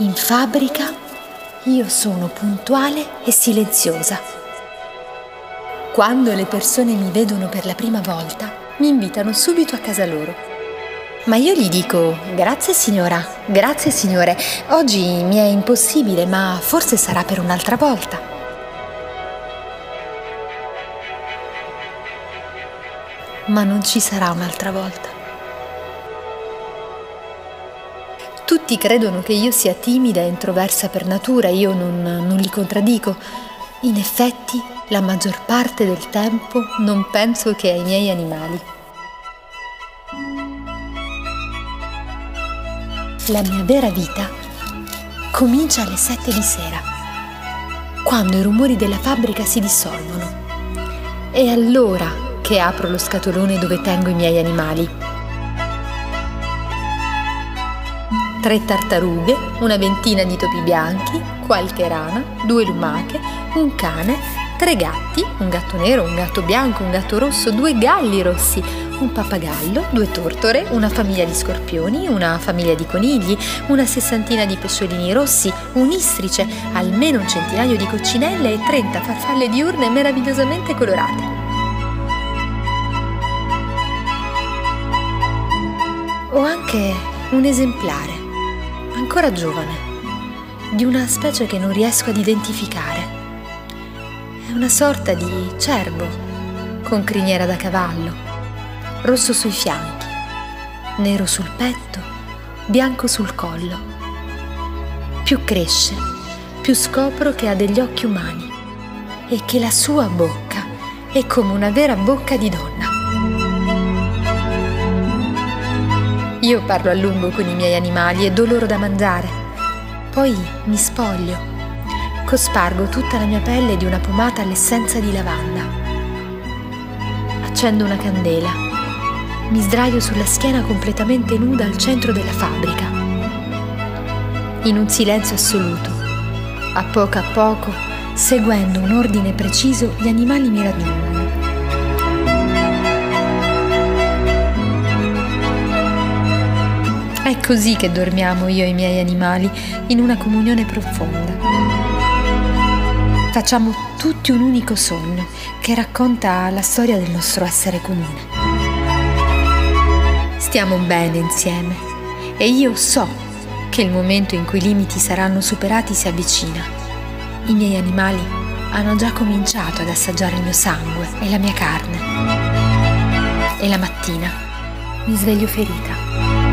In fabbrica io sono puntuale e silenziosa. Quando le persone mi vedono per la prima volta, mi invitano subito a casa loro. Ma io gli dico, grazie signora, grazie signore, oggi mi è impossibile, ma forse sarà per un'altra volta. Ma non ci sarà un'altra volta. Tutti credono che io sia timida e introversa per natura, io non, non li contraddico. In effetti, la maggior parte del tempo non penso che ai miei animali. La mia vera vita comincia alle sette di sera, quando i rumori della fabbrica si dissolvono. È allora che apro lo scatolone dove tengo i miei animali tre tartarughe, una ventina di topi bianchi, qualche rana, due lumache, un cane, tre gatti, un gatto nero, un gatto bianco, un gatto rosso, due galli rossi, un pappagallo, due tortore, una famiglia di scorpioni, una famiglia di conigli, una sessantina di pesciolini rossi, un istrice, almeno un centinaio di coccinelle e 30 farfalle diurne meravigliosamente colorate. Ho anche un esemplare ancora giovane, di una specie che non riesco ad identificare. È una sorta di cervo, con criniera da cavallo, rosso sui fianchi, nero sul petto, bianco sul collo. Più cresce, più scopro che ha degli occhi umani e che la sua bocca è come una vera bocca di donna. Io parlo a lungo con i miei animali e do loro da mangiare. Poi mi spoglio. Cospargo tutta la mia pelle di una pomata all'essenza di lavanda. Accendo una candela. Mi sdraio sulla schiena completamente nuda al centro della fabbrica. In un silenzio assoluto, a poco a poco, seguendo un ordine preciso, gli animali mi raggiungono. È così che dormiamo io e i miei animali, in una comunione profonda. Facciamo tutti un unico sogno che racconta la storia del nostro essere comune. Stiamo bene insieme e io so che il momento in cui i limiti saranno superati si avvicina. I miei animali hanno già cominciato ad assaggiare il mio sangue e la mia carne. E la mattina mi sveglio ferita